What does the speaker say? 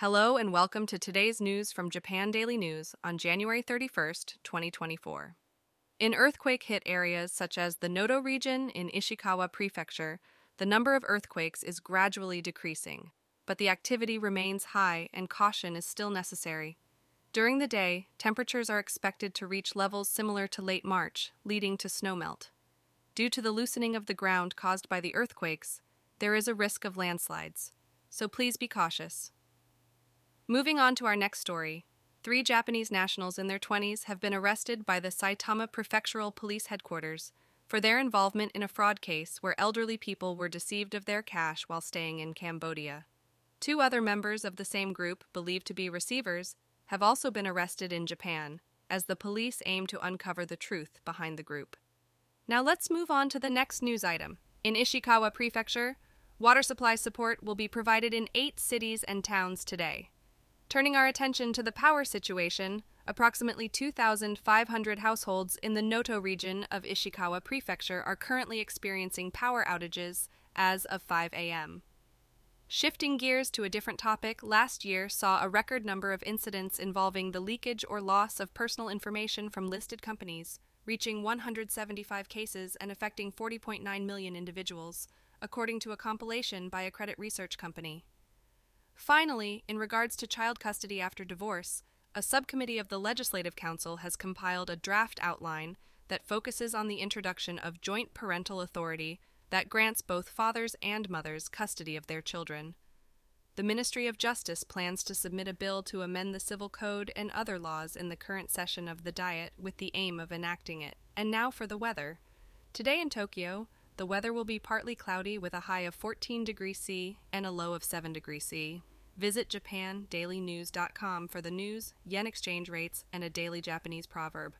Hello and welcome to today's news from Japan Daily News on January 31st, 2024. In earthquake hit areas such as the Noto region in Ishikawa Prefecture, the number of earthquakes is gradually decreasing, but the activity remains high and caution is still necessary. During the day, temperatures are expected to reach levels similar to late March, leading to snowmelt. Due to the loosening of the ground caused by the earthquakes, there is a risk of landslides, so please be cautious. Moving on to our next story. Three Japanese nationals in their 20s have been arrested by the Saitama Prefectural Police Headquarters for their involvement in a fraud case where elderly people were deceived of their cash while staying in Cambodia. Two other members of the same group, believed to be receivers, have also been arrested in Japan, as the police aim to uncover the truth behind the group. Now let's move on to the next news item. In Ishikawa Prefecture, water supply support will be provided in eight cities and towns today. Turning our attention to the power situation, approximately 2,500 households in the Noto region of Ishikawa Prefecture are currently experiencing power outages as of 5 a.m. Shifting gears to a different topic, last year saw a record number of incidents involving the leakage or loss of personal information from listed companies, reaching 175 cases and affecting 40.9 million individuals, according to a compilation by a credit research company. Finally, in regards to child custody after divorce, a subcommittee of the Legislative Council has compiled a draft outline that focuses on the introduction of joint parental authority that grants both fathers and mothers custody of their children. The Ministry of Justice plans to submit a bill to amend the Civil Code and other laws in the current session of the Diet with the aim of enacting it. And now for the weather. Today in Tokyo, the weather will be partly cloudy with a high of 14 degrees C and a low of 7 degrees C. Visit JapanDailyNews.com for the news, yen exchange rates, and a daily Japanese proverb.